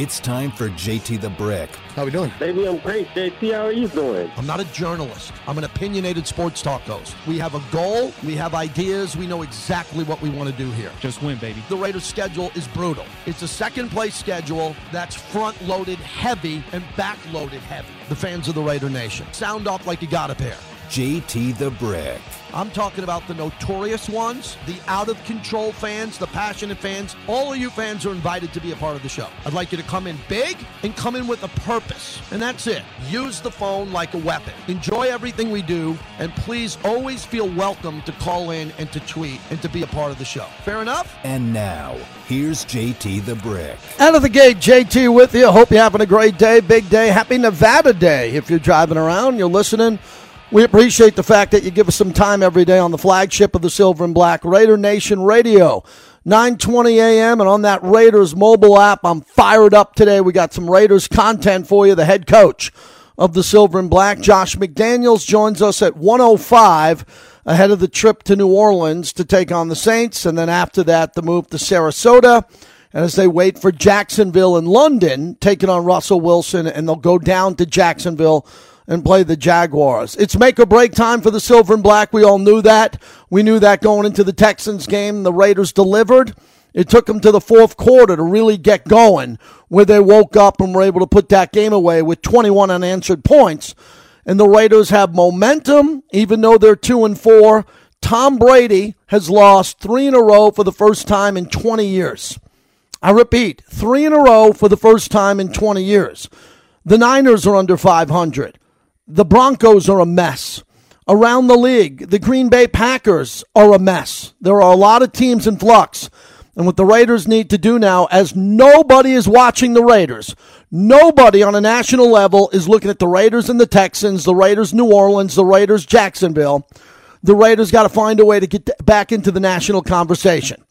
It's time for JT the Brick. How we doing? Baby, I'm great. JT, how are you doing? I'm not a journalist. I'm an opinionated sports talk host. We have a goal. We have ideas. We know exactly what we want to do here. Just win, baby. The Raiders' schedule is brutal. It's a second place schedule that's front loaded heavy and back loaded heavy. The fans of the Raider Nation. Sound off like you got a pair. JT the Brick. I'm talking about the notorious ones, the out of control fans, the passionate fans. All of you fans are invited to be a part of the show. I'd like you to come in big and come in with a purpose. And that's it. Use the phone like a weapon. Enjoy everything we do. And please always feel welcome to call in and to tweet and to be a part of the show. Fair enough? And now, here's JT the Brick. Out of the gate, JT with you. Hope you're having a great day, big day. Happy Nevada Day. If you're driving around, you're listening. We appreciate the fact that you give us some time every day on the flagship of the Silver and Black Raider Nation Radio. 9:20 a.m. and on that Raiders mobile app, I'm fired up today. We got some Raiders content for you. The head coach of the Silver and Black, Josh McDaniels, joins us at 105 ahead of the trip to New Orleans to take on the Saints, and then after that, the move to Sarasota. And as they wait for Jacksonville and London, taking on Russell Wilson, and they'll go down to Jacksonville and play the Jaguars. It's make or break time for the Silver and Black. We all knew that. We knew that going into the Texans game. The Raiders delivered. It took them to the fourth quarter to really get going, where they woke up and were able to put that game away with 21 unanswered points. And the Raiders have momentum, even though they're two and four. Tom Brady has lost three in a row for the first time in 20 years. I repeat, three in a row for the first time in 20 years. The Niners are under 500. The Broncos are a mess. Around the league, the Green Bay Packers are a mess. There are a lot of teams in flux. And what the Raiders need to do now, as nobody is watching the Raiders, nobody on a national level is looking at the Raiders and the Texans, the Raiders New Orleans, the Raiders Jacksonville. The Raiders got to find a way to get back into the national conversation.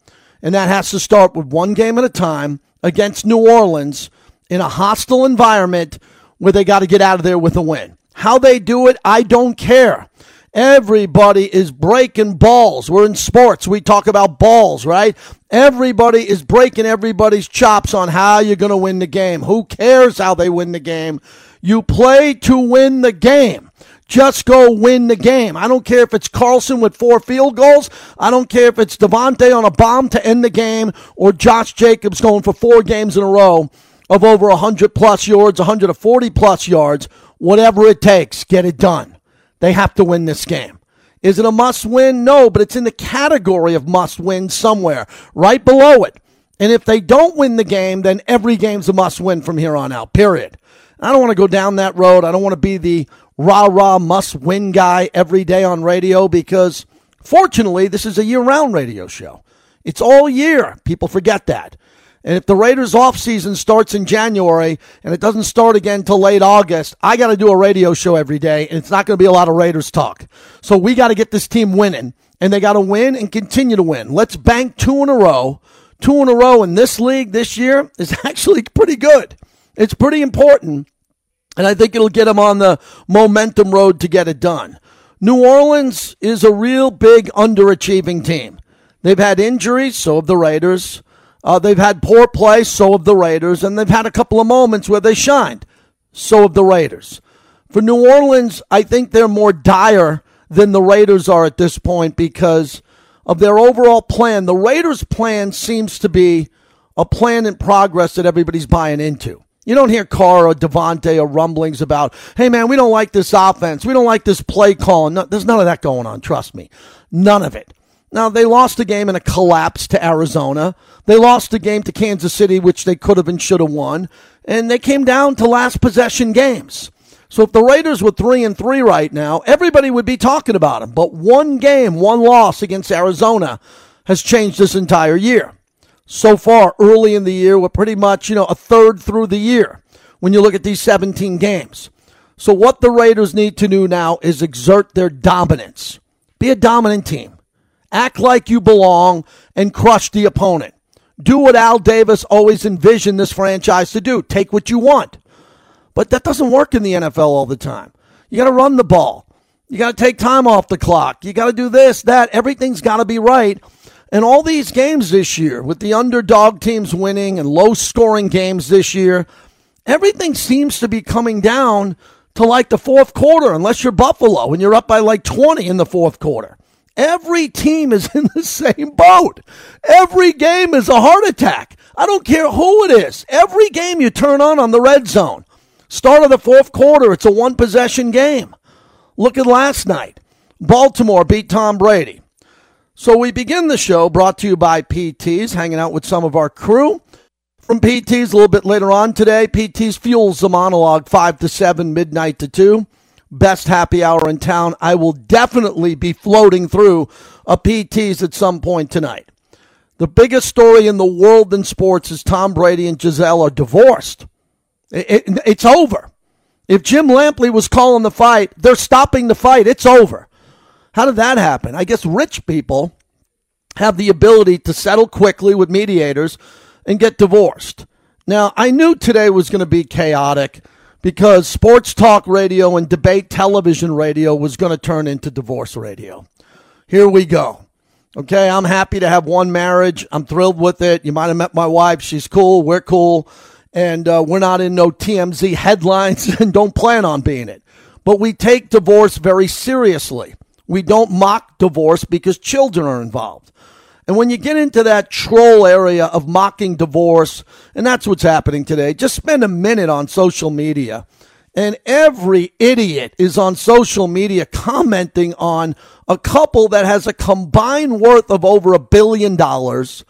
And that has to start with one game at a time against New Orleans in a hostile environment where they got to get out of there with a win. How they do it, I don't care. Everybody is breaking balls. We're in sports. We talk about balls, right? Everybody is breaking everybody's chops on how you're going to win the game. Who cares how they win the game? You play to win the game. Just go win the game. I don't care if it's Carlson with four field goals. I don't care if it's Davante on a bomb to end the game or Josh Jacobs going for four games in a row of over 100 plus yards, 140 plus yards. Whatever it takes, get it done. They have to win this game. Is it a must win? No, but it's in the category of must win somewhere, right below it. And if they don't win the game, then every game's a must win from here on out, period. I don't want to go down that road. I don't want to be the rah rah must win guy every day on radio because fortunately, this is a year round radio show. It's all year. People forget that. And if the Raiders offseason starts in January and it doesn't start again until late August, I got to do a radio show every day, and it's not going to be a lot of Raiders talk. So we got to get this team winning, and they got to win and continue to win. Let's bank two in a row. Two in a row in this league this year is actually pretty good. It's pretty important, and I think it'll get them on the momentum road to get it done. New Orleans is a real big underachieving team. They've had injuries, so have the Raiders. Uh, they've had poor play, so have the Raiders, and they've had a couple of moments where they shined, so have the Raiders. For New Orleans, I think they're more dire than the Raiders are at this point because of their overall plan. The Raiders' plan seems to be a plan in progress that everybody's buying into. You don't hear Carr or Davante or rumblings about, hey man, we don't like this offense. We don't like this play call. No, there's none of that going on. Trust me. None of it. Now, they lost a game in a collapse to Arizona. They lost a game to Kansas City, which they could have and should have won. And they came down to last possession games. So if the Raiders were three and three right now, everybody would be talking about them. But one game, one loss against Arizona has changed this entire year. So far, early in the year, we're pretty much, you know, a third through the year when you look at these 17 games. So what the Raiders need to do now is exert their dominance. Be a dominant team. Act like you belong and crush the opponent. Do what Al Davis always envisioned this franchise to do. Take what you want. But that doesn't work in the NFL all the time. You got to run the ball. You got to take time off the clock. You got to do this, that. Everything's got to be right. And all these games this year, with the underdog teams winning and low scoring games this year, everything seems to be coming down to like the fourth quarter, unless you're Buffalo and you're up by like 20 in the fourth quarter. Every team is in the same boat. Every game is a heart attack. I don't care who it is. Every game you turn on on the red zone, start of the fourth quarter, it's a one possession game. Look at last night. Baltimore beat Tom Brady. So we begin the show brought to you by PTs, hanging out with some of our crew from PTs a little bit later on today. PTs fuels the monologue 5 to 7, midnight to 2. Best happy hour in town. I will definitely be floating through a PTs at some point tonight. The biggest story in the world in sports is Tom Brady and Gisele are divorced. It, it, it's over. If Jim Lampley was calling the fight, they're stopping the fight. It's over. How did that happen? I guess rich people have the ability to settle quickly with mediators and get divorced. Now, I knew today was going to be chaotic because sports talk radio and debate television radio was going to turn into divorce radio. Here we go. Okay, I'm happy to have one marriage. I'm thrilled with it. You might have met my wife. She's cool. We're cool. And uh, we're not in no TMZ headlines and don't plan on being it. But we take divorce very seriously. We don't mock divorce because children are involved. And when you get into that troll area of mocking divorce, and that's what's happening today, just spend a minute on social media. And every idiot is on social media commenting on a couple that has a combined worth of over a billion dollars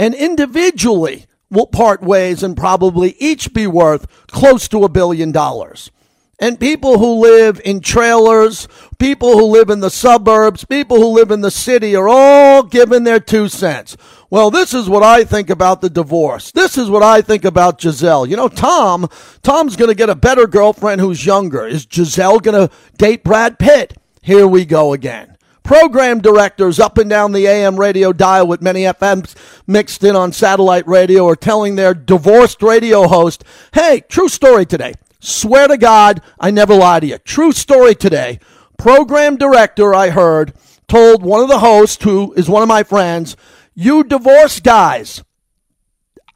and individually will part ways and probably each be worth close to a billion dollars. And people who live in trailers, people who live in the suburbs, people who live in the city are all giving their two cents. Well, this is what I think about the divorce. This is what I think about Gisele. You know, Tom, Tom's going to get a better girlfriend who's younger. Is Gisele going to date Brad Pitt? Here we go again. Program directors up and down the AM radio dial with many FMs mixed in on satellite radio are telling their divorced radio host, hey, true story today. Swear to God, I never lie to you. True story today. Program director, I heard, told one of the hosts, who is one of my friends, you divorce guys.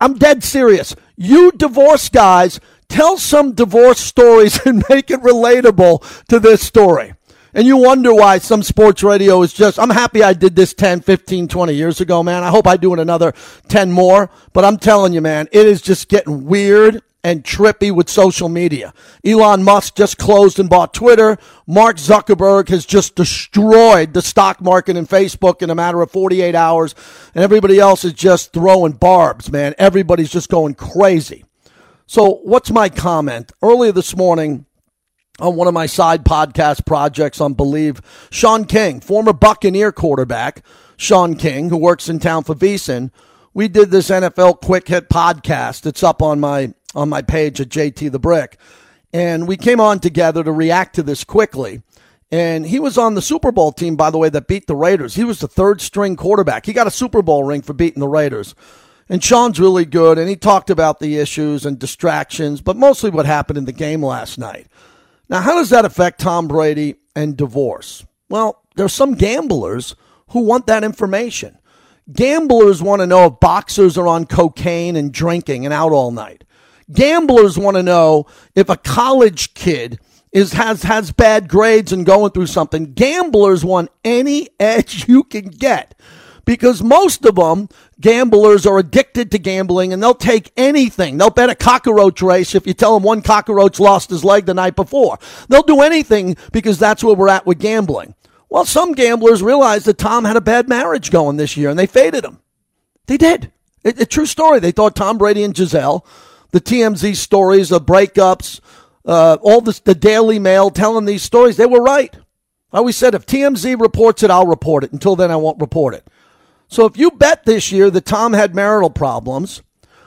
I'm dead serious. You divorce guys, tell some divorce stories and make it relatable to this story. And you wonder why some sports radio is just, I'm happy I did this 10, 15, 20 years ago, man. I hope I do it another 10 more. But I'm telling you, man, it is just getting weird and trippy with social media. Elon Musk just closed and bought Twitter. Mark Zuckerberg has just destroyed the stock market and Facebook in a matter of 48 hours. And everybody else is just throwing barbs, man. Everybody's just going crazy. So, what's my comment? Earlier this morning, on one of my side podcast projects on Believe, Shaun King, former Buccaneer quarterback, Shaun King, who works in town for VSiN, we did this NFL quick hit podcast. It's up on my on my page at JT the Brick. And we came on together to react to this quickly. And he was on the Super Bowl team, by the way, that beat the Raiders. He was the third string quarterback. He got a Super Bowl ring for beating the Raiders. And Shaun's really good, and he talked about the issues and distractions, but mostly what happened in the game last night. Now, how does that affect Tom Brady and divorce? Well, there's some gamblers who want that information. Gamblers want to know if boxers are on cocaine and drinking and out all night. Gamblers want to know if a college kid is has has bad grades and going through something. Gamblers want any edge you can get because most of them gamblers are addicted to gambling and they'll take anything. They'll bet a cockroach race if you tell them one cockroach lost his leg the night before. They'll do anything because that's where we're at with gambling. Well, some gamblers realized that Tom had a bad marriage going this year and they faded him. They did. It, a true story. They thought Tom Brady and Gisele the TMZ stories, the breakups, uh, all this, the Daily Mail telling these stories. They were right. I always said if TMZ reports it, I'll report it. Until then, I won't report it. So if you bet this year that Tom had marital problems,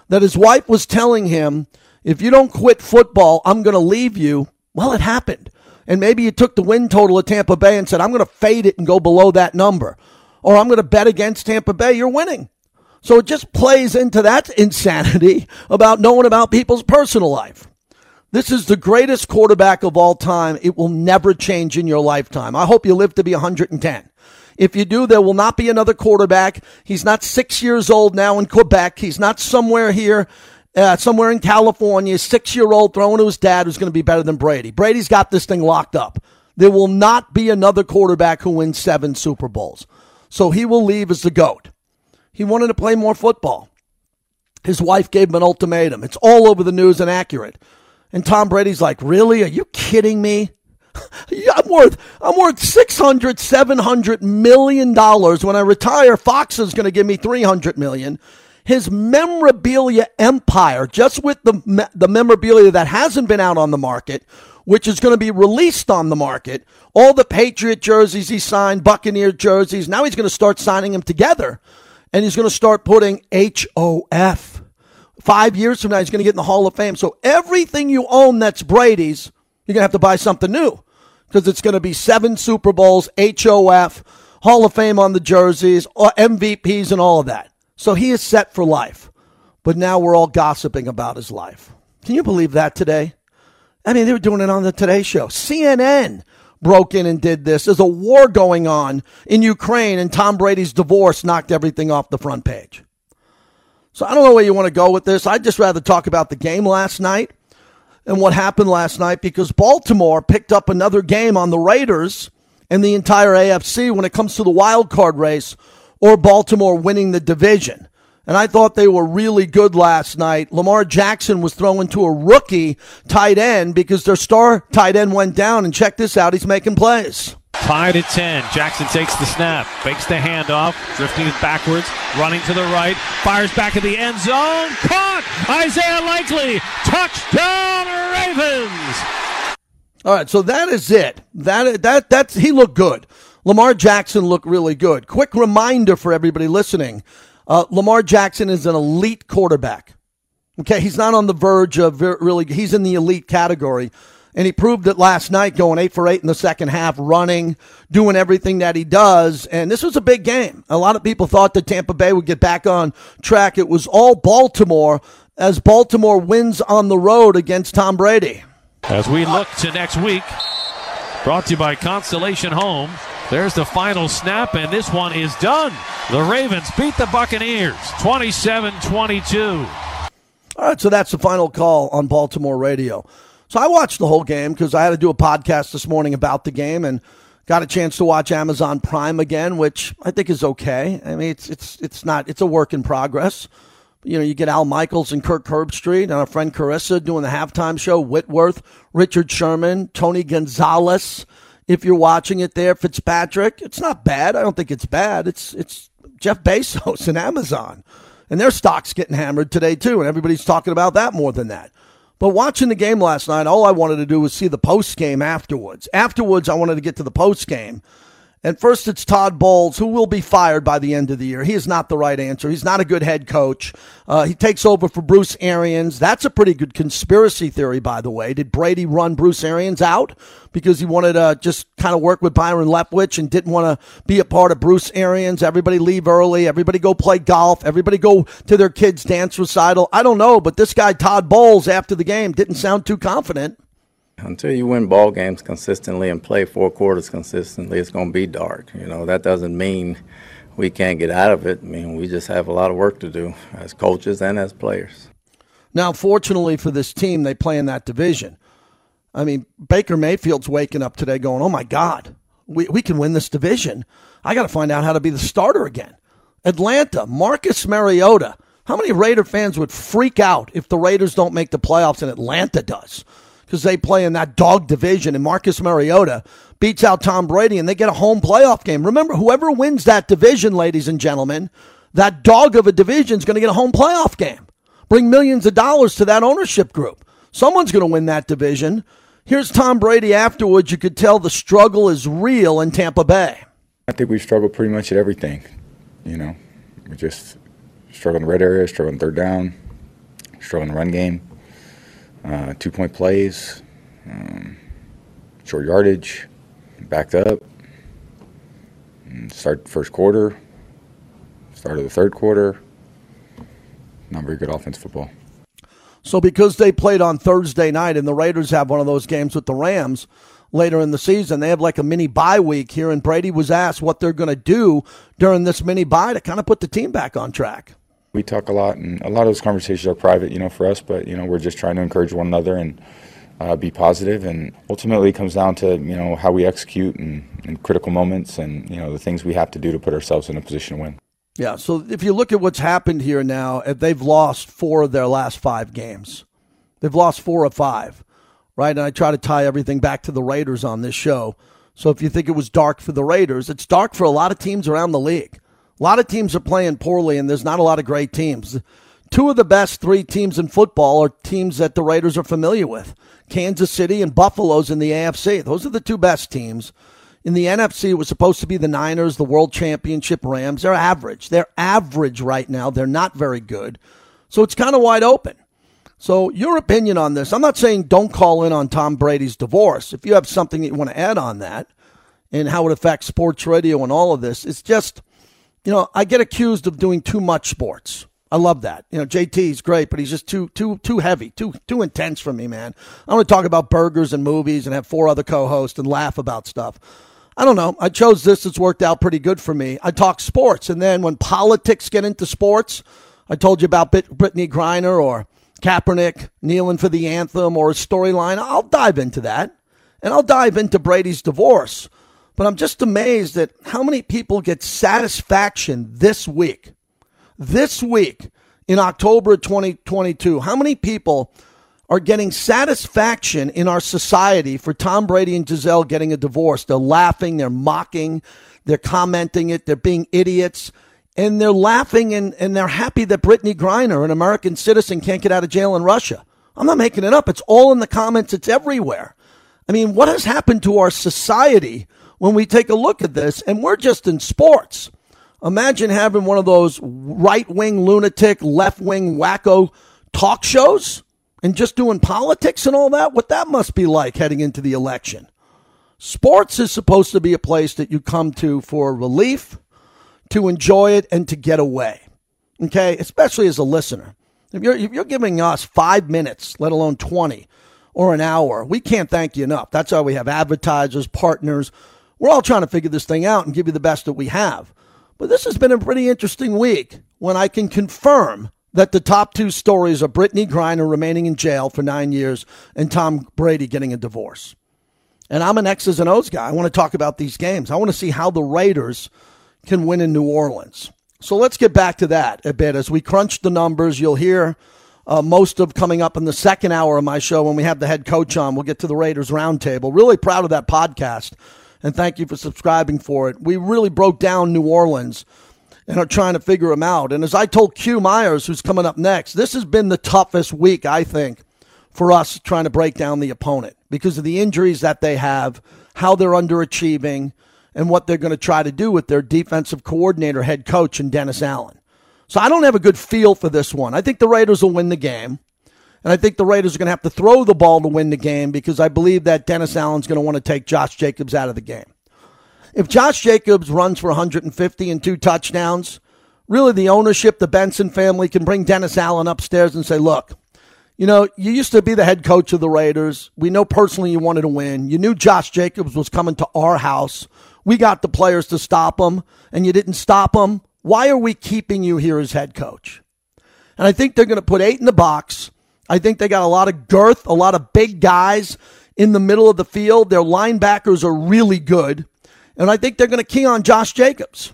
that his wife was telling him, if you don't quit football, I'm going to leave you, well, it happened. And maybe you took the win total at Tampa Bay and said, I'm going to fade it and go below that number. Or I'm going to bet against Tampa Bay. You're winning. So it just plays into that insanity about knowing about people's personal life. This is the greatest quarterback of all time. It will never change in your lifetime. I hope you live to be 110. If you do, there will not be another quarterback. He's not six years old now in Quebec. He's not somewhere here, uh, somewhere in California, six year old throwing to his dad who's going to be better than Brady. Brady's got this thing locked up. There will not be another quarterback who wins seven Super Bowls. So he will leave as the GOAT. He wanted to play more football. His wife gave him an ultimatum. It's all over the news and accurate. And Tom Brady's like, really? Are you kidding me? I'm worth I'm worth 600 700 million dollars when I retire Fox is going to give me 300 million his memorabilia empire just with the the memorabilia that hasn't been out on the market which is going to be released on the market all the Patriot jerseys he signed Buccaneer jerseys now he's going to start signing them together and he's going to start putting HOF Five years from now, he's going to get in the Hall of Fame. So everything you own that's Brady's, you're going to have to buy something new because it's going to be seven Super Bowls, HOF, Hall of Fame on the jerseys, uh, MVPs, and all of that. So he is set for life. But now we're all gossiping about his life. Can you believe that today? I mean, they were doing it on the Today Show. CNN broke in and did this. There's a war going on in Ukraine, and Tom Brady's divorce knocked everything off the front page. So I don't know where you want to go with this. I'd just rather talk about the game last night and what happened last night because Baltimore picked up another game on the Raiders and the entire AFC when it comes to the wild card race or Baltimore winning the division. And I thought they were really good last night. Lamar Jackson was throwing to a rookie tight end because their star tight end went down. And check this out, he's making plays. Tied at 10. Jackson takes the snap, fakes the handoff, drifting it backwards, running to the right, fires back in the end zone. Caught! Isaiah Likely! Touchdown Ravens! All right, so that is it. That that that's he looked good. Lamar Jackson looked really good. Quick reminder for everybody listening: uh, Lamar Jackson is an elite quarterback. Okay, he's not on the verge of really. He's in the elite category. And he proved it last night, going eight for eight in the second half, running, doing everything that he does. And this was a big game. A lot of people thought that Tampa Bay would get back on track. It was all Baltimore as Baltimore wins on the road against Tom Brady. As we look to next week, brought to you by Constellation Home. There's the final snap, and this one is done. The Ravens beat the Buccaneers 27 22. All right, so that's the final call on Baltimore radio. So I watched the whole game because I had to do a podcast this morning about the game and got a chance to watch Amazon Prime again, which I think is okay. I mean, it's it's it's not it's a work in progress. You know, you get Al Michaels and Kirk Herbstreit and our friend Charissa doing the halftime show, Whitworth, Richard Sherman, Tony Gonzalez. If you're watching it there, Fitzpatrick, it's not bad. I don't think it's bad. It's it's Jeff Bezos and Amazon. And their stock's getting hammered today too, and everybody's talking about that more than that. But watching the game last night, all I wanted to do was see the post game afterwards. Afterwards, I wanted to get to the post game and first, it's Todd Bowles, who will be fired by the end of the year. He is not the right answer. He's not a good head coach. Uh, he takes over for Bruce Arians. That's a pretty good conspiracy theory, by the way. Did Brady run Bruce Arians out because he wanted to just kind of work with Byron Leftwich and didn't want to be a part of Bruce Arians? Everybody leave early. Everybody go play golf. Everybody go to their kids' dance recital. I don't know, but this guy, Todd Bowles, after the game, didn't sound too confident. Until you win ball games consistently and play four quarters consistently, it's going to be dark. You know that doesn't mean we can't get out of it. I mean, we just have a lot of work to do as coaches and as players. Now, fortunately for this team, they play in that division. I mean, Baker Mayfield's waking up today going, oh my God, we, we can win this division. I got to find out how to be the starter again. Atlanta, Marcus Mariota. How many Raider fans would freak out if the Raiders don't make the playoffs and Atlanta does? Because they play in that dog division and Marcus Mariota beats out Tom Brady and they get a home playoff game. Remember, whoever wins that division, ladies and gentlemen, that dog of a division is going to get a home playoff game. Bring millions of dollars to that ownership group. Someone's going to win that division. Here's Tom Brady afterwards. You could tell the struggle is real in Tampa Bay. I think we struggled pretty much at everything. You know, we just struggled in the red area, struggled in third down, struggled in the run game uh, two point plays, um, short yardage, backed up. Start first quarter, start of the third quarter. Not very good offense football. So because they played on Thursday night and the Raiders have one of those games with the Rams, later in the season. They have like a mini bye week here, and Brady was asked what they're going to do during this mini bye to kind of put the team back on track. We talk a lot, and a lot of those conversations are private, you know, for us. But you know, we're just trying to encourage one another and uh, be positive, and ultimately it comes down to you know how we execute and, in critical moments, and you know the things we have to do to put ourselves in a position to win. Yeah. So if you look at what's happened here now, they've lost four of their last five games. They've lost four of five, right? And I try to tie everything back to the Raiders on this show. So if you think it was dark for the Raiders, it's dark for a lot of teams around the league. A lot of teams are playing poorly, and there's not a lot of great teams. Two of the best three teams in football are teams that the Raiders are familiar with Kansas City and Buffalo's in the AFC. Those are the two best teams. In the NFC, it was supposed to be the Niners, the World Championship Rams. They're average. They're average right now. They're not very good. So it's kind of wide open. So, your opinion on this? I'm not saying don't call in on Tom Brady's divorce. If you have something that you want to add on that and how it affects sports radio and all of this, it's just, you know, I get accused of doing too much sports. I love that. You know, JT's great, but he's just too too too heavy, too too intense for me, man. I want to talk about burgers and movies and have four other co-hosts and laugh about stuff. I don't know. I chose this. It's worked out pretty good for me. I talk sports, and then when politics get into sports, I told you about Brittney Griner or Kaepernick kneeling for the anthem or a storyline, I'll dive into that. And I'll dive into Brady's divorce. But I'm just amazed at how many people get satisfaction this week. This week in October 2022, how many people are getting satisfaction in our society for Tom Brady and Gisele getting a divorce? They're laughing, they're mocking, they're commenting it, they're being idiots and they're laughing and, and they're happy that Brittney Griner, an American citizen, can't get out of jail in Russia. I'm not making it up. It's all in the comments. It's everywhere. I mean, what has happened to our society when we take a look at this? And we're just in sports. Imagine having one of those right wing lunatic, left wing wacko talk shows and just doing politics and all that. What that must be like heading into the election. Sports is supposed to be a place that you come to for relief to enjoy it and to get away. Okay, especially as a listener. If you're, if you're giving us five minutes, let alone 20 or an hour, we can't thank you enough. That's why we have advertisers, partners. We're all trying to figure this thing out and give you the best that we have. But this has been a pretty interesting week when I can confirm that the top two stories are Brittney Griner remaining in jail for nine years and Tom Brady getting a divorce. And I'm an X's and O's guy. I want to talk about these games. I want to see how the Raiders can win in New Orleans. So let's get back to that a bit. As we crunch the numbers, you'll hear uh, most of coming up in the second hour of my show when we have the head coach on. We'll get to the Raiders Roundtable. Really proud of that podcast, and thank you for subscribing for it. We really broke down New Orleans and are trying to figure them out. And as I told Q Myers, who's coming up next, this has been the toughest week, I think, for us trying to break down the opponent because of the injuries that they have, how they're underachieving and what they're going to try to do with their defensive coordinator, head coach, and Dennis Allen. So I don't have a good feel for this one. I think the Raiders will win the game. And I think the Raiders are going to have to throw the ball to win the game because I believe that Dennis Allen's going to want to take Josh Jacobs out of the game. If Josh Jacobs runs for 150 and two touchdowns, really the ownership, the Benson family can bring Dennis Allen upstairs and say, look, you know, you used to be the head coach of the Raiders. We know personally you wanted to win. You knew Josh Jacobs was coming to our house. We got the players to stop him, and you didn't stop him. Why are we keeping you here as head coach? And I think they're going to put eight in the box. I think they got a lot of girth, a lot of big guys in the middle of the field. Their linebackers are really good. And I think they're going to key on Josh Jacobs.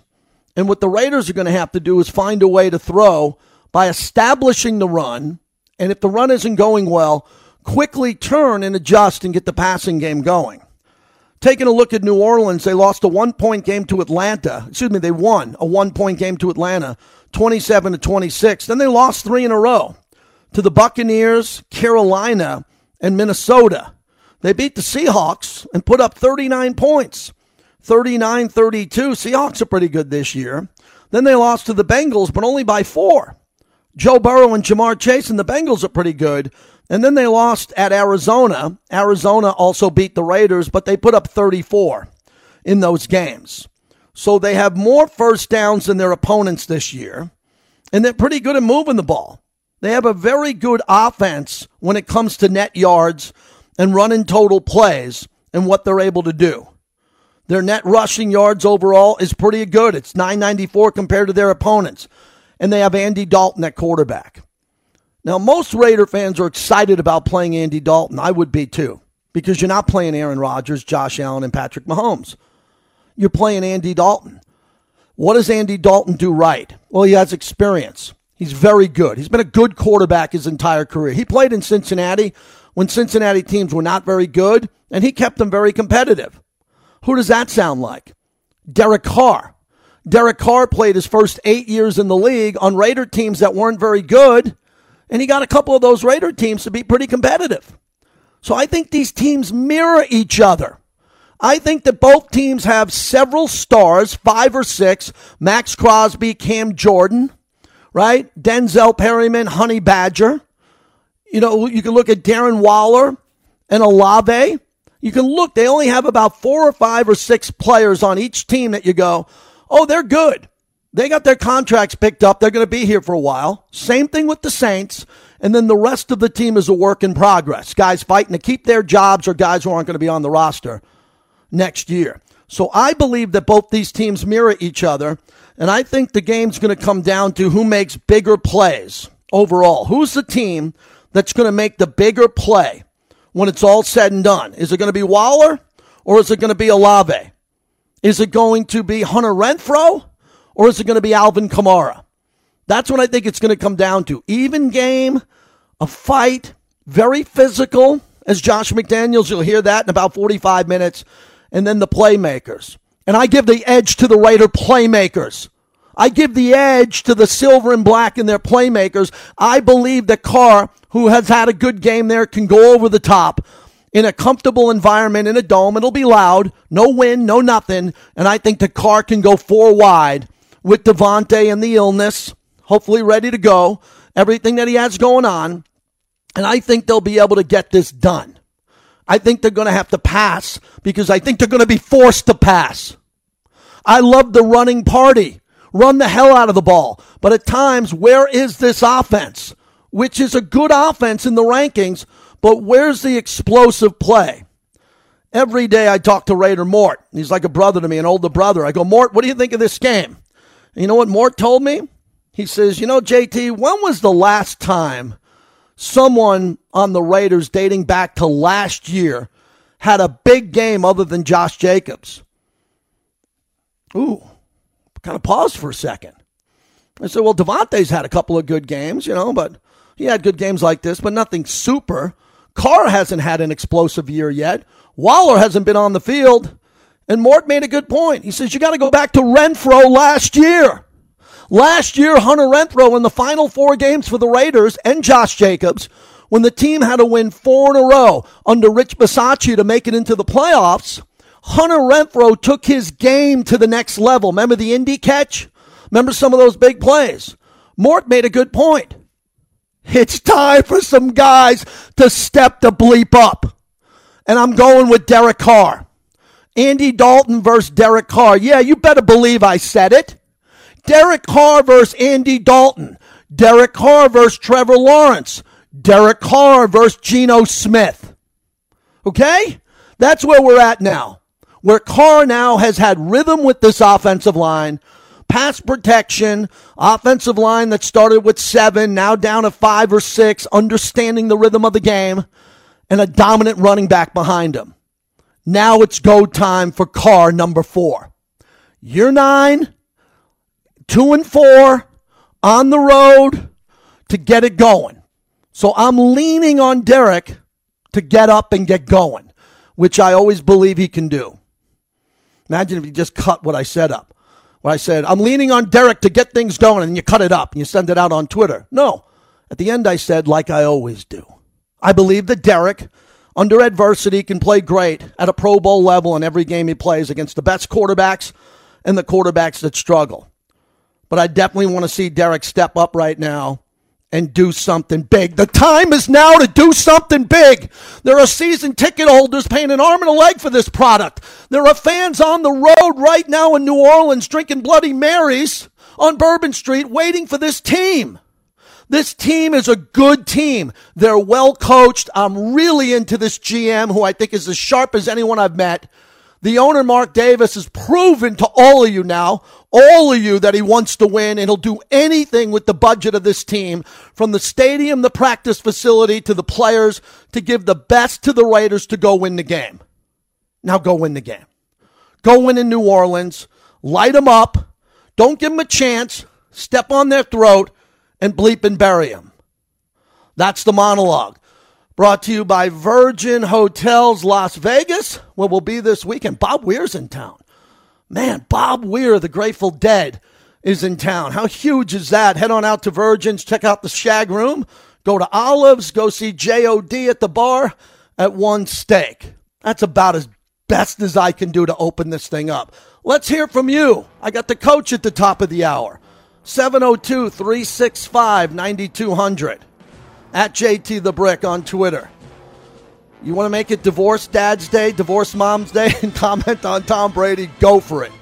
And what the Raiders are going to have to do is find a way to throw by establishing the run. And if the run isn't going well, quickly turn and adjust and get the passing game going. Taking a look at New Orleans, they lost a one point game to Atlanta. Excuse me, they won a one point game to Atlanta, 27 to 26. Then they lost three in a row to the Buccaneers, Carolina, and Minnesota. They beat the Seahawks and put up 39 points, 39 32. Seahawks are pretty good this year. Then they lost to the Bengals, but only by four. Joe Burrow and Ja'Marr Chase and the Bengals are pretty good. And then they lost at Arizona. Arizona also beat the Raiders, but they put up 34 in those games. So they have more first downs than their opponents this year, and they're pretty good at moving the ball. They have a very good offense when it comes to net yards and running total plays. and what they're able to do. Their net rushing yards overall is pretty good. It's 994 compared to their opponents. And they have Andy Dalton at quarterback. Now, most Raider fans are excited about playing Andy Dalton. I would be too, because you're not playing Aaron Rodgers, Josh Allen, and Patrick Mahomes. You're playing Andy Dalton. What does Andy Dalton do right? Well, he has experience. He's very good. He's been a good quarterback his entire career. He played in Cincinnati when Cincinnati teams were not very good, and he kept them very competitive. Who does that sound like? Derek Carr. Derek Carr played his first eight years in the league on Raider teams that weren't very good, and he got a couple of those Raider teams to be pretty competitive. So I think these teams mirror each other. I think that both teams have several stars, five or six Maxx Crosby, Cam Jordan, right? Denzel Perryman, Honey Badger. You know, you can look at Darren Waller and Olave. You can look, they only have about four or five or six players on each team that you go, oh, they're good. They got their contracts picked up. They're going to be here for a while. Same thing with the Saints. And then the rest of the team is a work in progress. Guys fighting to keep their jobs or guys who aren't going to be on the roster next year. So I believe that both these teams mirror each other. And I think the game's going to come down to who makes bigger plays overall. Who's the team that's going to make the bigger play when it's all said and done? Is it going to be Waller or is it going to be Olave? Is it going to be Hunter Renfrow or is it going to be Alvin Kamara? That's what I think it's going to come down to. Even game, a fight, very physical. As Josh McDaniels, you'll hear that in about 45 minutes. And then the playmakers. And I give the edge to the Raider playmakers. I give the edge to the silver and black and their playmakers. I believe that Carr, who has had a good game there, can go over the top in a comfortable environment in a dome. It'll be loud, no wind, no nothing. And I think the Carr can go four wide with Davante and the illness, hopefully ready to go, everything that he has going on. And I think they'll be able to get this done. I think they're going to have to pass because I think they're going to be forced to pass. I love the running party run the hell out of the ball. But at times, where is this offense? Which is a good offense in the rankings, but where's the explosive play? Every day I talk to Raider Mort. He's like a brother to me, an older brother. I go, Mort, what do you think of this game? And you know what Mort told me? He says, you know, JT, when was the last time someone on the Raiders dating back to last year had a big game other than Josh Jacobs? Ooh, kind of paused for a second. I said, well, Davante's had a couple of good games, you know, but he had good games like this, but nothing super. Carr hasn't had an explosive year yet. Waller hasn't been on the field. And Mort made a good point. He says, you got to go back to Renfrow last year. Last year, Hunter Renfrow in the final four games for the Raiders and Josh Jacobs, when the team had to win four in a row under Rich Bisaccia to make it into the playoffs, Hunter Renfrow took his game to the next level. Remember the Indy catch? Remember some of those big plays? Mort made a good point. It's time for some guys to step the bleep up. And I'm going with Derek Carr. Andy Dalton versus Derek Carr. Yeah, you better believe I said it. Derek Carr versus Andy Dalton. Derek Carr versus Trevor Lawrence. Derek Carr versus Geno Smith. Okay? That's where we're at now where Carr now has had rhythm with this offensive line, pass protection, offensive line that started with seven, now down to five or six, understanding the rhythm of the game, and a dominant running back behind him. Now it's go time for Carr number four. Year nine, two and four, on the road to get it going. So I'm leaning on Derek to get up and get going, which I always believe he can do. Imagine if you just cut what I said up. What I said, I'm leaning on Derek to get things going, and you cut it up and you send it out on Twitter. No. At the end, I said, like I always do. I believe that Derek, under adversity, can play great at a Pro Bowl level in every game he plays against the best quarterbacks and the quarterbacks that struggle. But I definitely want to see Derek step up right now and do something big. The time is now to do something big. There are season ticket holders paying an arm and a leg for this product. There are fans on the road right now in New Orleans drinking Bloody Marys on Bourbon Street waiting for this team. This team is a good team. They're well coached. I'm really into this GM who I think is as sharp as anyone I've met. The owner, Mark Davis, has proven to all of you now, all of you, that he wants to win and he'll do anything with the budget of this team from the stadium, the practice facility to the players to give the best to the Raiders to go win the game. Now go win the game. Go win in New Orleans. Light them up. Don't give them a chance. Step on their throat and bleep and bury them. That's the monologue. Brought to you by Virgin Hotels Las Vegas, where we'll be this weekend. Bob Weir's in town. Man, Bob Weir, the Grateful Dead, is in town. How huge is that? Head on out to Virgin's, check out the Shag Room, go to Olives, go see JOD at the bar at One Steak. That's about as best as I can do to open this thing up. Let's hear from you. I got the coach at the top of the hour. 702 365 9200 at JT the Brick on Twitter. You want to make it Divorce Dad's Day, Divorce Mom's Day, and comment on Tom Brady? Go for it.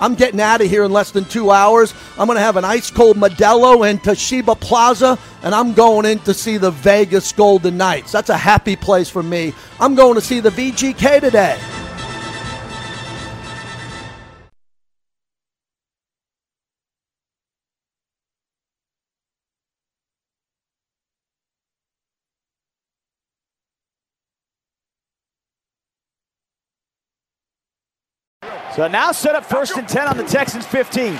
I'm getting out of here in less than two hours. I'm going to have an ice cold Modelo in Toshiba Plaza, and I'm going in to see the Vegas Golden Knights. That's a happy place for me. I'm going to see the VGK today. So now set up first and 10 on the Texans 15.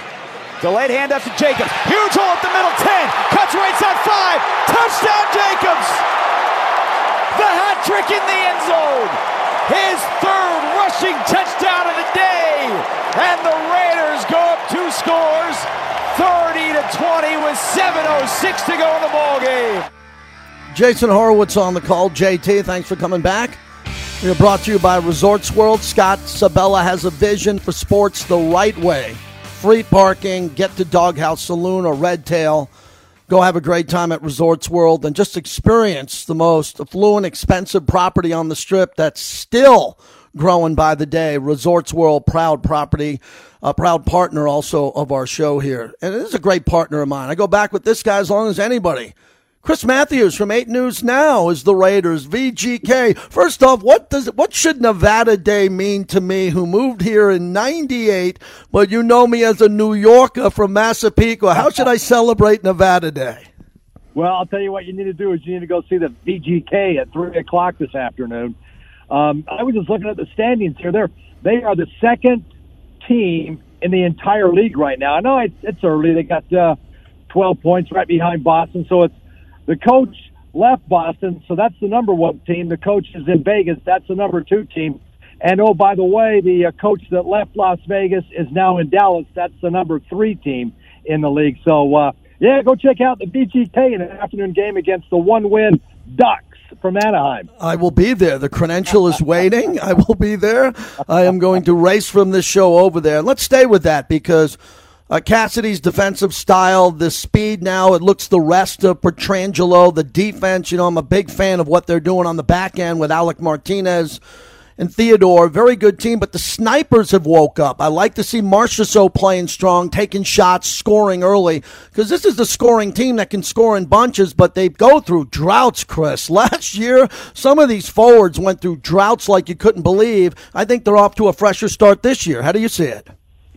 Delayed handoff to Jacobs. Huge hole at the middle, 10. Cuts right side, 5. Touchdown, Jacobs. The hat trick in the end zone. His third rushing touchdown of the day. And the Raiders go up two scores, 30 to 20 with 7.06 to go in the ball game. Jason Horowitz on the call. JT, thanks for coming back. We are brought to you by Resorts World. Scott Sibella has a vision for sports the right way. Free parking, get to Doghouse Saloon or Red Tail. Go have a great time at Resorts World and just experience the most affluent, expensive property on the strip that's still growing by the day. Resorts World, proud property, a proud partner also of our show here. And it is a great partner of mine. I go back with this guy as long as anybody. Chris Matthews from 8 News Now is the Raiders VGK. First off, what does what should Nevada Day mean to me who moved here in 98, but you know me as a New Yorker from Massapequa? How should I celebrate Nevada Day? Well, I'll tell you what you need to do is you need to go see the VGK at 3 o'clock this afternoon. Um, I was just looking at the standings here. They're, they are the second team in the entire league right now. I know it's, it's early. They got uh, 12 points right behind Boston, so it's the coach left Boston, so that's the number one team. The coach is in Vegas. That's the number two team. And oh, by the way, the uh, coach that left Las Vegas is now in Dallas. That's the number three team in the league. So, uh, yeah, go check out the VGK in an afternoon game against the one win Ducks from Anaheim. I will be there. The credential is waiting. I will be there. I am going to race from this show over there. Let's stay with that because uh, Cassidy's defensive style, the speed now, it looks the rest of Pietrangelo, the defense. You know, I'm a big fan of what they're doing on the back end with Alec Martinez and Theodore. Very good team, but the snipers have woke up. I like to see Marchessault playing strong, taking shots, scoring early, because this is the scoring team that can score in bunches, but they go through droughts, Chris. Last year, some of these forwards went through droughts like you couldn't believe. I think they're off to a fresher start this year. How do you see it?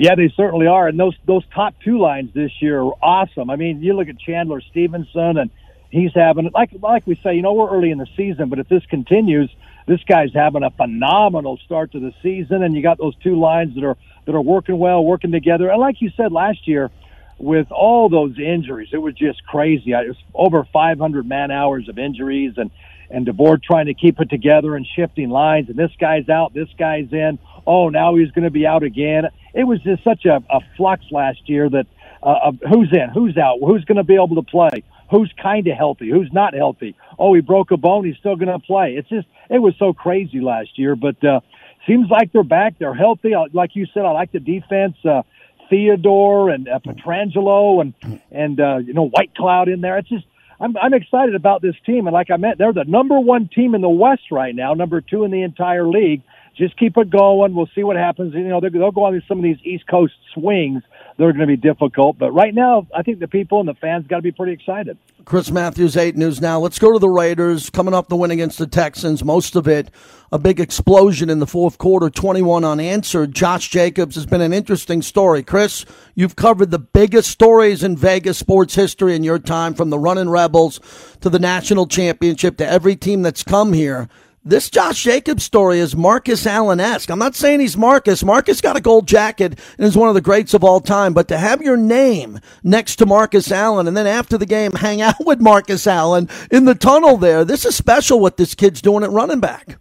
Yeah, they certainly are, and those those top two lines this year are awesome. I mean, you look at Chandler Stephenson, and he's having like like we say, you know, we're early in the season, but if this continues, this guy's having a phenomenal start to the season, and you got those two lines that are that are working well, working together. And like you said last year, with all those injuries, it was just crazy. It was over 500 man hours of injuries, and and DeBoer trying to keep it together and shifting lines. And this guy's out, this guy's in oh, now he's going to be out again. It was just such a, a flux last year that uh, who's in, who's out, who's going to be able to play, who's kind of healthy, who's not healthy. Oh, he broke a bone, he's still going to play. It's just, it was so crazy last year, but uh, seems like they're back. They're healthy. Like you said, I like the defense. Uh, Theodore and uh, Pietrangelo and and uh, you know Whitecloud in there. It's just I'm I'm excited about this team, and like I meant, they're the number one team in the West right now, number two in the entire league. Just keep it going. We'll see what happens. You know, they'll go on some of these East Coast swings. They're going to be difficult, but right now, I think the people and the fans got to be pretty excited. Chris Matthews, 8 News Now. Let's go to the Raiders. Coming off the win against the Texans, most of it a big explosion in the fourth quarter, 21 unanswered. Josh Jacobs has been an interesting story. Chris, you've covered the biggest stories in Vegas sports history in your time, from the running Rebels to the national championship to every team that's come here. This Josh Jacobs story is Marcus Allen esque. I'm not saying he's Marcus. Marcus got a gold jacket and is one of the greats of all time. But to have your name next to Marcus Allen and then after the game hang out with Marcus Allen in the tunnel there, this is special what this kid's doing at running back.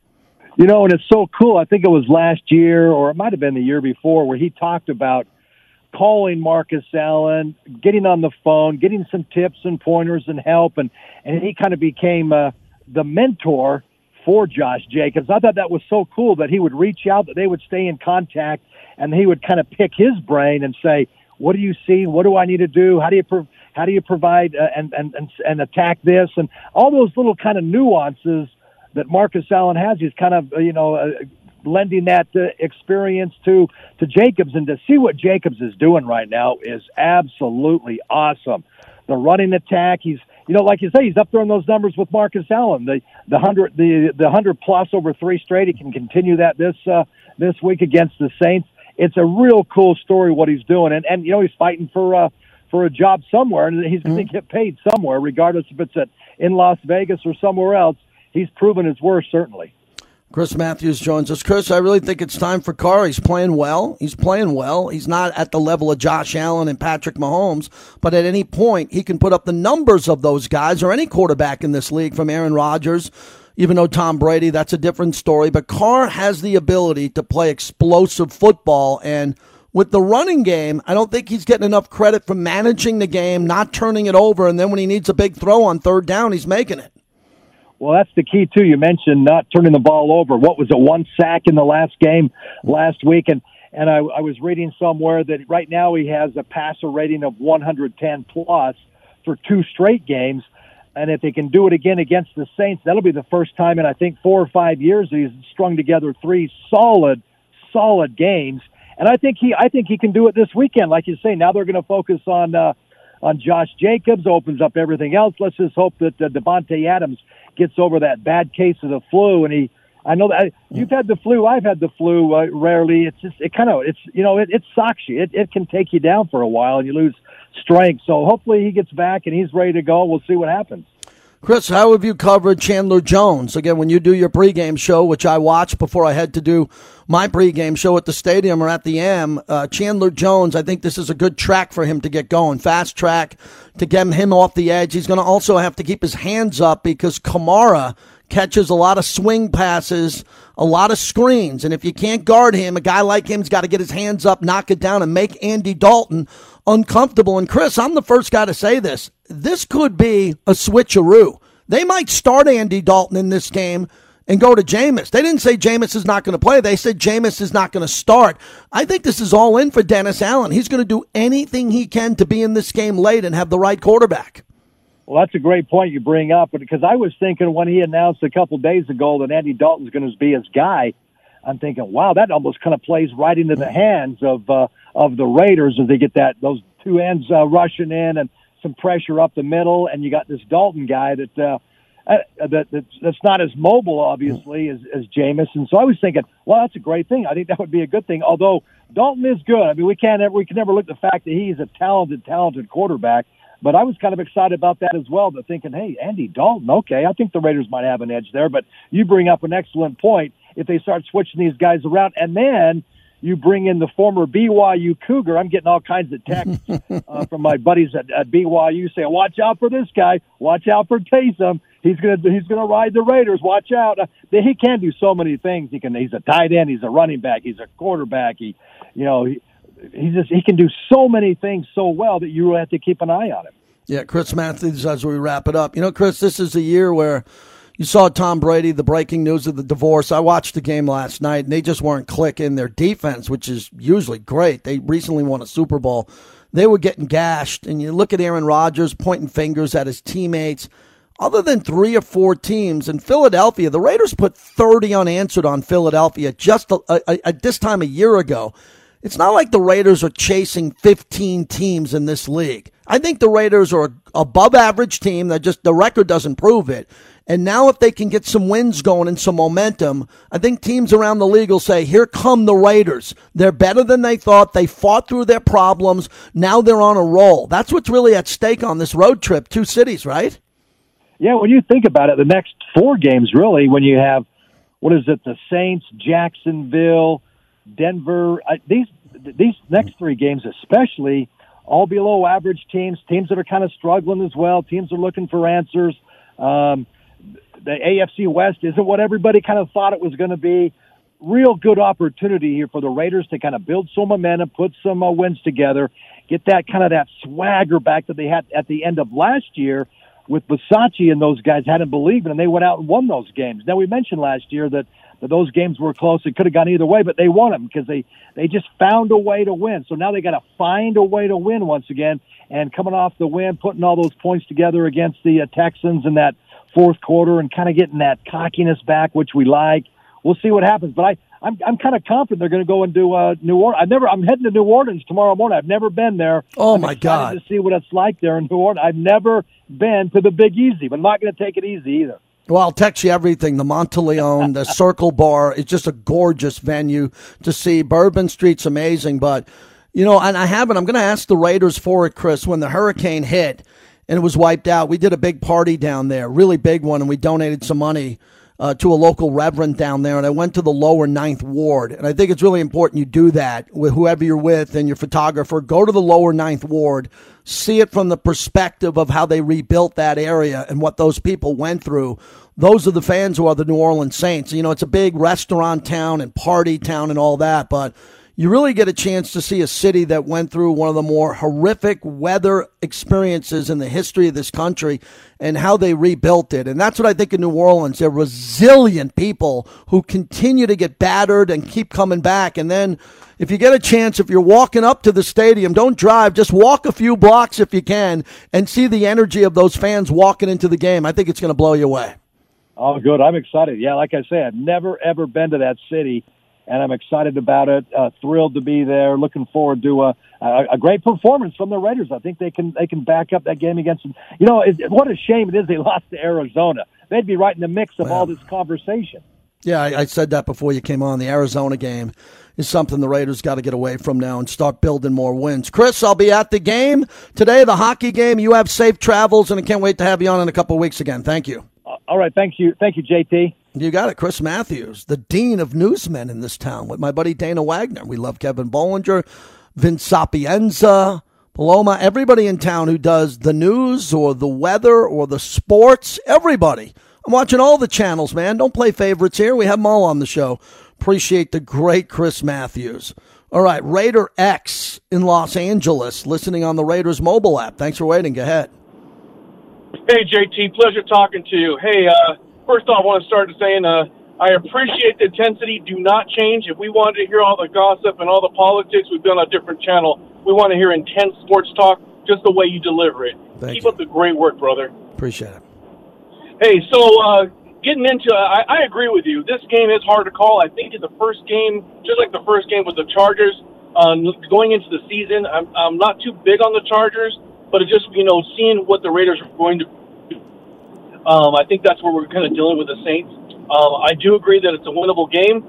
You know, and it's so cool. I think it was last year or it might have been the year before where he talked about calling Marcus Allen, getting on the phone, getting some tips and pointers and help. And, and he kind of became uh, the mentor for Josh Jacobs. I thought that was so cool that he would reach out, that they would stay in contact, and he would kind of pick his brain and say, "What do you see? What do I need to do? How do you pro- how do you provide uh, and, and and and attack this?" And all those little kind of nuances that Marcus Allen has. He's kind of you know. Uh, lending that uh, experience to to Jacobs and to see what Jacobs is doing right now is absolutely awesome. The running attack, he's you know, like you say, he's up there in those numbers with Marcus Allen. The the hundred the the hundred plus over three straight. He can continue that this uh, this week against the Saints. It's a real cool story what he's doing, and and you know he's fighting for uh, for a job somewhere, and he's going to mm-hmm. get paid somewhere, regardless if it's at in Las Vegas or somewhere else. He's proven his worth certainly. Chris Matthews joins us. Chris, I really think it's time for Carr. He's playing well. He's playing well. He's not at the level of Josh Allen and Patrick Mahomes, but at any point, he can put up the numbers of those guys or any quarterback in this league from Aaron Rodgers, even though Tom Brady, that's a different story. But Carr has the ability to play explosive football. And with the running game, I don't think he's getting enough credit for managing the game, not turning it over. And then when he needs a big throw on third down, he's making it. Well, that's the key too. You mentioned not turning the ball over. What was it? One sack in the last game last week, and and I, I was reading somewhere that right now he has a passer rating of 110 plus for two straight games. And if they can do it again against the Saints, that'll be the first time in I think four or five years that he's strung together three solid, solid games. And I think he, I think he can do it this weekend. Like you say, now they're going to focus on uh, on Josh Jacobs, opens up everything else. Let's just hope that uh, Davante Adams gets over that bad case of the flu, and he. I know that you've had the flu. I've had the flu uh, rarely. It's just it kind of it's you know it, it sucks you. It it can take you down for a while, and you lose strength. So hopefully he gets back and he's ready to go. We'll see what happens. Chris, how have you covered Chandler Jones? Again, when you do your pregame show, which I watch before I head to do my pregame show at the stadium or at the M, uh, Chandler Jones, I think this is a good track for him to get going. Fast track to get him off the edge. He's going to also have to keep his hands up because Kamara catches a lot of swing passes, a lot of screens. And if you can't guard him, a guy like him's got to get his hands up, knock it down, and make Andy Dalton uncomfortable. And Chris, I'm the first guy to say this. This could be a switcheroo. They might start Andy Dalton in this game and go to Jameis. They didn't say Jameis is not going to play. They said Jameis is not going to start. I think this is all in for Dennis Allen. He's going to do anything he can to be in this game late and have the right quarterback. Well, that's a great point you bring up because I was thinking when he announced a couple days ago that Andy Dalton's going to be his guy, I'm thinking, wow, that almost kind of plays right into the hands of uh, of the Raiders as they get that those two ends uh, rushing in and some pressure up the middle, and you got this Dalton guy that uh, uh, that that's, that's not as mobile, obviously, as as Jameis. And so I was thinking, well, that's a great thing. I think that would be a good thing. Although Dalton is good. I mean, we can't ever we can never look at the fact that he's a talented, talented quarterback. But I was kind of excited about that as well. But thinking, hey, Andy Dalton, okay, I think the Raiders might have an edge there. But you bring up an excellent point. If they start switching these guys around, and then you bring in the former BYU Cougar. I'm getting all kinds of texts uh, from my buddies at, at BYU saying, "Watch out for this guy. Watch out for Taysom. He's gonna he's gonna ride the Raiders. Watch out. Uh, he can do so many things. He can. He's a tight end. He's a running back. He's a quarterback. He, you know, he, he just he can do so many things so well that you have to keep an eye on him. Yeah, Chris Matthews. As we wrap it up, you know, Chris, this is a year where you saw Tom Brady, the breaking news of the divorce. I watched the game last night, and they just weren't clicking. Their defense, which is usually great, they recently won a Super Bowl. They were getting gashed, and you look at Aaron Rodgers pointing fingers at his teammates. other than three or four teams in Philadelphia, the Raiders put 30 unanswered on Philadelphia just at this time a year ago. It's not like the Raiders are chasing 15 teams in this league. I think the Raiders are above average team that just the record doesn't prove it. And now if they can get some wins going and some momentum, I think teams around the league will say, here come the Raiders. They're better than they thought. They fought through their problems. Now they're on a roll. That's what's really at stake on this road trip. Two cities, right? Yeah, when you think about it, the next four games really, when you have what is it, the Saints, Jacksonville, Denver, uh, these these next three games especially, all below average teams, teams that are kind of struggling as well, teams are looking for answers. Um, the AFC West isn't what everybody kind of thought it was going to be. Real good opportunity here for the Raiders to kind of build some momentum, put some uh, wins together, get that kind of that swagger back that they had at the end of last year with Bisaccia and those guys hadn't believed it, and they went out and won those games. Now we mentioned last year that, that those games were close; it could have gone either way, but they won them because they they just found a way to win. So now they got to find a way to win once again. And coming off the win, putting all those points together against the uh, Texans and that fourth quarter, and kind of getting that cockiness back, which we like. We'll see what happens, but I. I'm I'm kind of confident they're going to go and do uh, New Orleans. I've never. I'm heading to New Orleans tomorrow morning. I've never been there. Oh I'm my God! To see what it's like there in New Orleans. I've never been to the Big Easy, but I'm not going to take it easy either. Well, I'll text you everything. The Monteleone, the Circle Bar, it's just a gorgeous venue to see. Bourbon Street's amazing, but you know, and I haven't. I'm going to ask the Raiders for it, Chris. When the hurricane hit and it was wiped out, we did a big party down there, really big one, and we donated some money uh, to a local reverend down there, and I went to the lower ninth ward. And I think it's really important you do that with whoever you're with and your photographer. Go to the lower ninth ward, see it from the perspective of how they rebuilt that area and what those people went through. Those are the fans who are the New Orleans Saints. You know, it's a big restaurant town and party town and all that, but you really get a chance to see a city that went through one of the more horrific weather experiences in the history of this country and how they rebuilt it. And that's what I think in New Orleans. They're resilient people who continue to get battered and keep coming back. And then if you get a chance, if you're walking up to the stadium, don't drive, just walk a few blocks if you can and see the energy of those fans walking into the game. I think it's going to blow you away. Oh, good. I'm excited. Yeah, like I said, I've never, ever been to that city and I'm excited about it. Uh, thrilled to be there. Looking forward to a, a, a great performance from the Raiders. I think they can they can back up that game against them. You know, it, what a shame it is they lost to Arizona. They'd be right in the mix of all this conversation. Yeah, I, I said that before you came on. The Arizona game is something the Raiders got to get away from now and start building more wins. Chris, I'll be at the game today, the hockey game. You have safe travels, and I can't wait to have you on in a couple of weeks again. Thank you. All right, thank you, thank you, JT. You got it. Chris Matthews, the dean of newsmen in this town, with my buddy Dana Wagner. We love Kevin Bollinger, Vince Sapienza, Paloma, everybody in town who does the news or the weather or the sports, everybody. I'm watching all the channels, man. Don't play favorites here. We have them all on the show. Appreciate the great Chris Matthews. All right, Raider X in Los Angeles, listening on the Raiders mobile app. Thanks for waiting. Go ahead. Hey, JT, pleasure talking to you. Hey, uh, first off, I want to start saying uh, I appreciate the intensity. Do not change. If we wanted to hear all the gossip and all the politics, we've been on a different channel. We want to hear intense sports talk, just the way you deliver it. Thank Keep you. up the great work, brother. Appreciate it. Hey, so uh, getting into, I, I agree with you. This game is hard to call. I think in the first game, just like the first game with the Chargers, um, going into the season, I'm, I'm not too big on the Chargers, but it's just you know seeing what the Raiders are going to. Um, I think that's where we're kind of dealing with the Saints. Um, I do agree that it's a winnable game,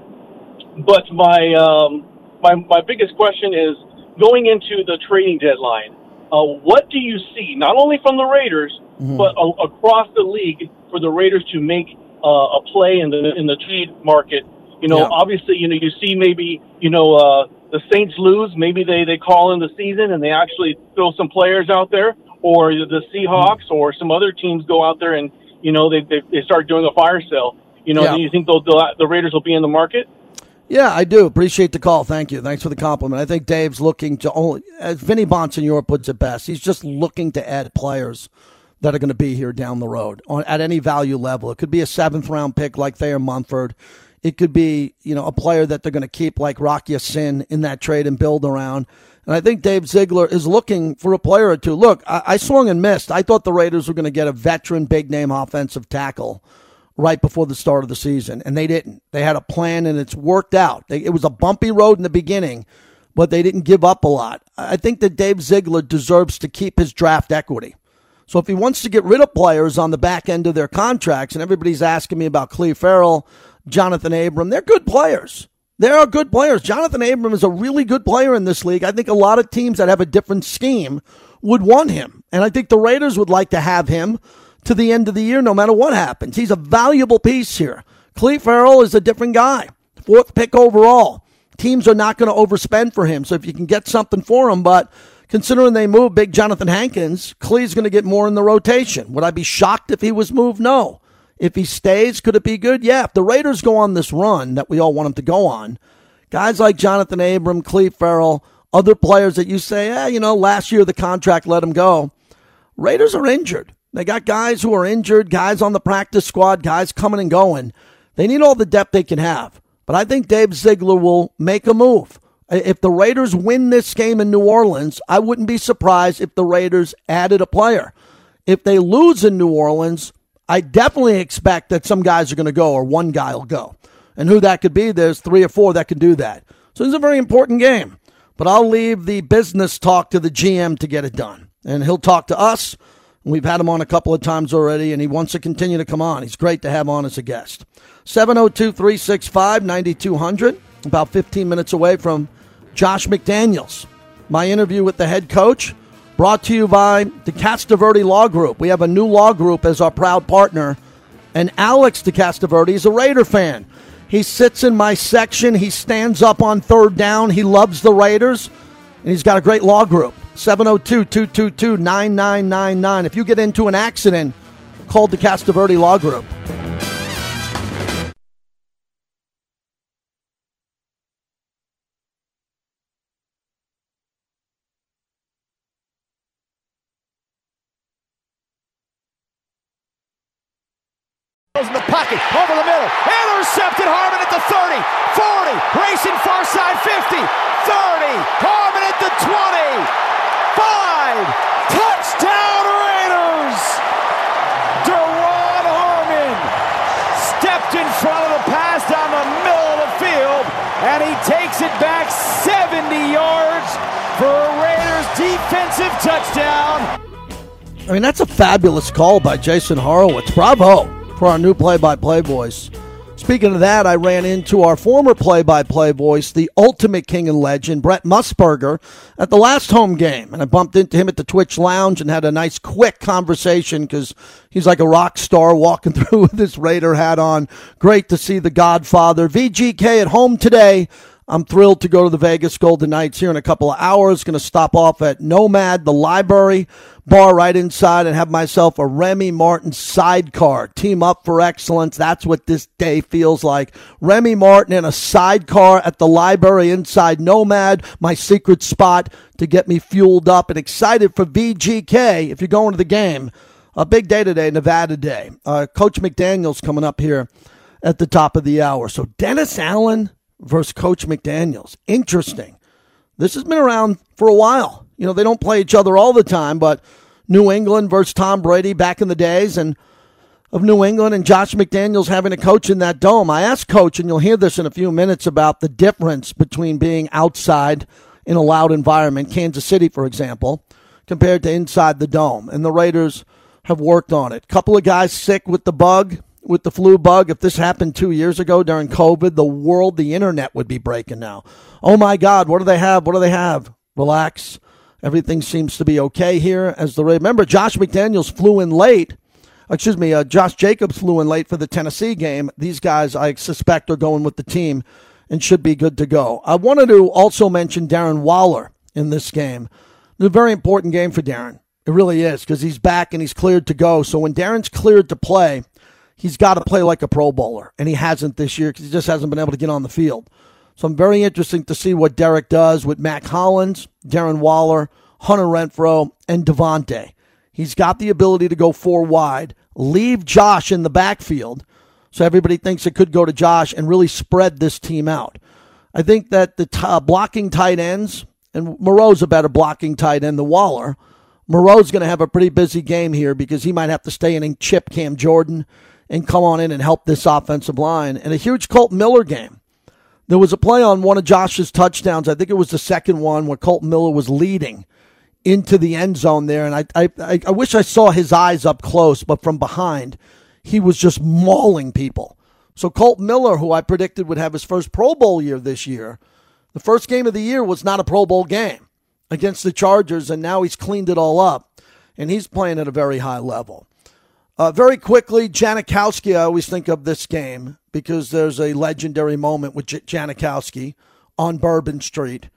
but my um, my my biggest question is going into the trading deadline. Uh, what do you see, not only from the Raiders, but a- across the league, for the Raiders to make uh, a play in the in the trade market? You know, Yeah. obviously, you know, you see maybe you know uh, the Saints lose, maybe they they call in the season and they actually throw some players out there, or the Seahawks or some other teams go out there and you know they they, they start doing a fire sale. You know, Yeah. do you think they'll, the the Raiders will be in the market? Yeah, I do. Appreciate the call. Thank you. Thanks for the compliment. I think Dave's looking to only, as Vinny Bonsignore puts it best, he's just looking to add players that are going to be here down the road on at any value level. It could be a seventh round pick like Thayer Munford. It could be, you know, a player that they're going to keep like Rock Ya-Sin in that trade and build around. And I think Dave Ziegler is looking for a player or two. Look, I, I swung and missed. I thought the Raiders were going to get a veteran, big name offensive tackle right before the start of the season, and they didn't. They had a plan, and it's worked out. They, it was a bumpy road in the beginning, but they didn't give up a lot. I think that Dave Ziegler deserves to keep his draft equity. So if he wants to get rid of players on the back end of their contracts, and everybody's asking me about Cleve Ferrell, Johnathan Abram, they're good players. They are good players. Johnathan Abram is a really good player in this league. I think a lot of teams that have a different scheme would want him. And I think the Raiders would like to have him to the end of the year, no matter what happens. He's a valuable piece here. Cleve Ferrell is a different guy. Fourth pick overall. Teams are not going to overspend for him. So if you can get something for him, but considering they moved big Jonathan Hankins, Cleve's going to get more in the rotation. Would I be shocked if he was moved? No. If he stays, could it be good? Yeah. If the Raiders go on this run that we all want them to go on, guys like Johnathan Abram, Cleve Ferrell, other players that you say, eh, you know, last year the contract let him go. Raiders are injured. They got guys who are injured, guys on the practice squad, guys coming and going. They need all the depth they can have. But I think Dave Ziegler will make a move. If the Raiders win this game in New Orleans, I wouldn't be surprised if the Raiders added a player. If they lose in New Orleans, I definitely expect that some guys are going to go or one guy will go. And who that could be, there's three or four that can do that. So it's a very important game. But I'll leave the business talk to the GM to get it done. And he'll talk to us. We've had him on a couple of times already, and he wants to continue to come on. He's great to have on as a guest. 702 365 9200, about 15 minutes away from Josh McDaniels. My interview with the head coach brought to you by the Castroverde Law Group. We have a new law group as our proud partner, and Alex DeCastroverde is a Raider fan. He sits in my section. He stands up on third down. He loves the Raiders, and he's got a great law group. 702 222 9999. If you get into an accident, call the DeCastroverde Law Group. And he takes it back 70 yards for a Raiders defensive touchdown. I mean, that's a fabulous call by Jason Horowitz. Bravo for our new play by play voice. Speaking of that, I ran into our former play by play voice, the ultimate king and legend, Brent Musburger, at the last home game. And I bumped into him at the Twitch Lounge and had a nice, quick conversation because he's like a rock star walking through with his Raider hat on. Great to see the Godfather. VGK at home today. I'm thrilled to go to the Vegas Golden Knights here in a couple of hours. Going to stop off at Nomad, the library bar right inside, and have myself a Remy Martin sidecar. Team up for excellence. That's what this day feels like. Remy Martin in a sidecar at the library inside Nomad, my secret spot to get me fueled up and excited for VGK. If you're going to the game, a big day today, Nevada Day. Uh, Coach McDaniels coming up here at the top of the hour. So Dennis Allen versus Coach McDaniels. Interesting. This has been around for a while. You know, they don't play each other all the time, but New England versus Tom Brady back in the days and of New England and Josh McDaniels having a coach in that dome. I asked coach, and you'll hear this in a few minutes about the difference between being outside in a loud environment, Kansas City, for example, compared to inside the dome. And the Raiders have worked on it. Couple of guys sick with the bug with the flu bug. If this happened two years ago during COVID, the world, the internet would be breaking now. Oh my God, what do they have? What do they have? Relax. Everything seems to be okay here. As the remember, Josh McDaniels flew in late. Excuse me, uh, Josh Jacobs flew in late for the Tennessee game. These guys, I suspect, are going with the team and should be good to go. I wanted to also mention Darren Waller in this game. It's a very important game for Darren. It really is because he's back and he's cleared to go. So when Darren's cleared to play, he's got to play like a Pro Bowler, and he hasn't this year because he just hasn't been able to get on the field. So I'm very interested to see what Derek does with Mack Hollins, Darren Waller, Hunter Renfrow, and Davante. He's got the ability to go four wide, leave Josh in the backfield, so everybody thinks it could go to Josh and really spread this team out. I think that the t- uh, blocking tight ends and Moreau's a better blocking tight end than Waller. Moreau's going to have a pretty busy game here because he might have to stay in and chip Cam Jordan and come on in and help this offensive line. And a huge Colt Miller game. There was a play on one of Josh's touchdowns. I think it was the second one where Colt Miller was leading into the end zone there. And I, I, I wish I saw his eyes up close, but from behind, he was just mauling people. So Colt Miller, who I predicted would have his first Pro Bowl year this year, the first game of the year was not a Pro Bowl game against the Chargers, and now he's cleaned it all up, and he's playing at a very high level. Uh, very quickly, Janikowski, I always think of this game because there's a legendary moment with J- Janikowski on Bourbon Street.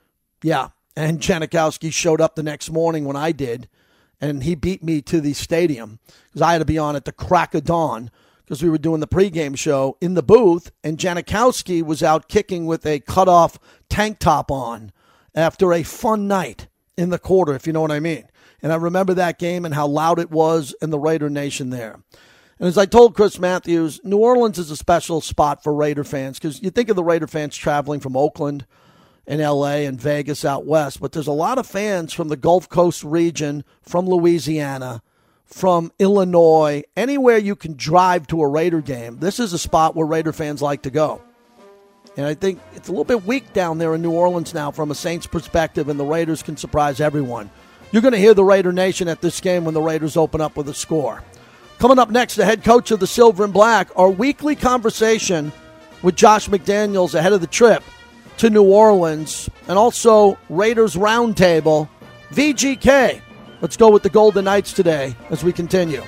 Yeah, and Janikowski showed up the next morning when I did, and he beat me to the stadium because I had to be on at the crack of dawn because we were doing the pregame show in the booth, and Janikowski was out kicking with a cutoff tank top on after a fun night in the quarter, if you know what I mean. And I remember that game and how loud it was in the Raider Nation there. And as I told Chris Matthews, New Orleans is a special spot for Raider fans because you think of the Raider fans traveling from Oakland and LA and Vegas out west, but there's a lot of fans from the Gulf Coast region, from Louisiana, from Illinois, anywhere you can drive to a Raider game. This is a spot where Raider fans like to go. And I think it's a little bit weak down there in New Orleans now from a Saints perspective, and the Raiders can surprise everyone. You're going to hear the Raider Nation at this game when the Raiders open up with a score. Coming up next, the head coach of the Silver and Black, our weekly conversation with Josh McDaniels ahead of the trip to New Orleans, and also Raiders Roundtable. VGK. Let's go with the Golden Knights today as we continue.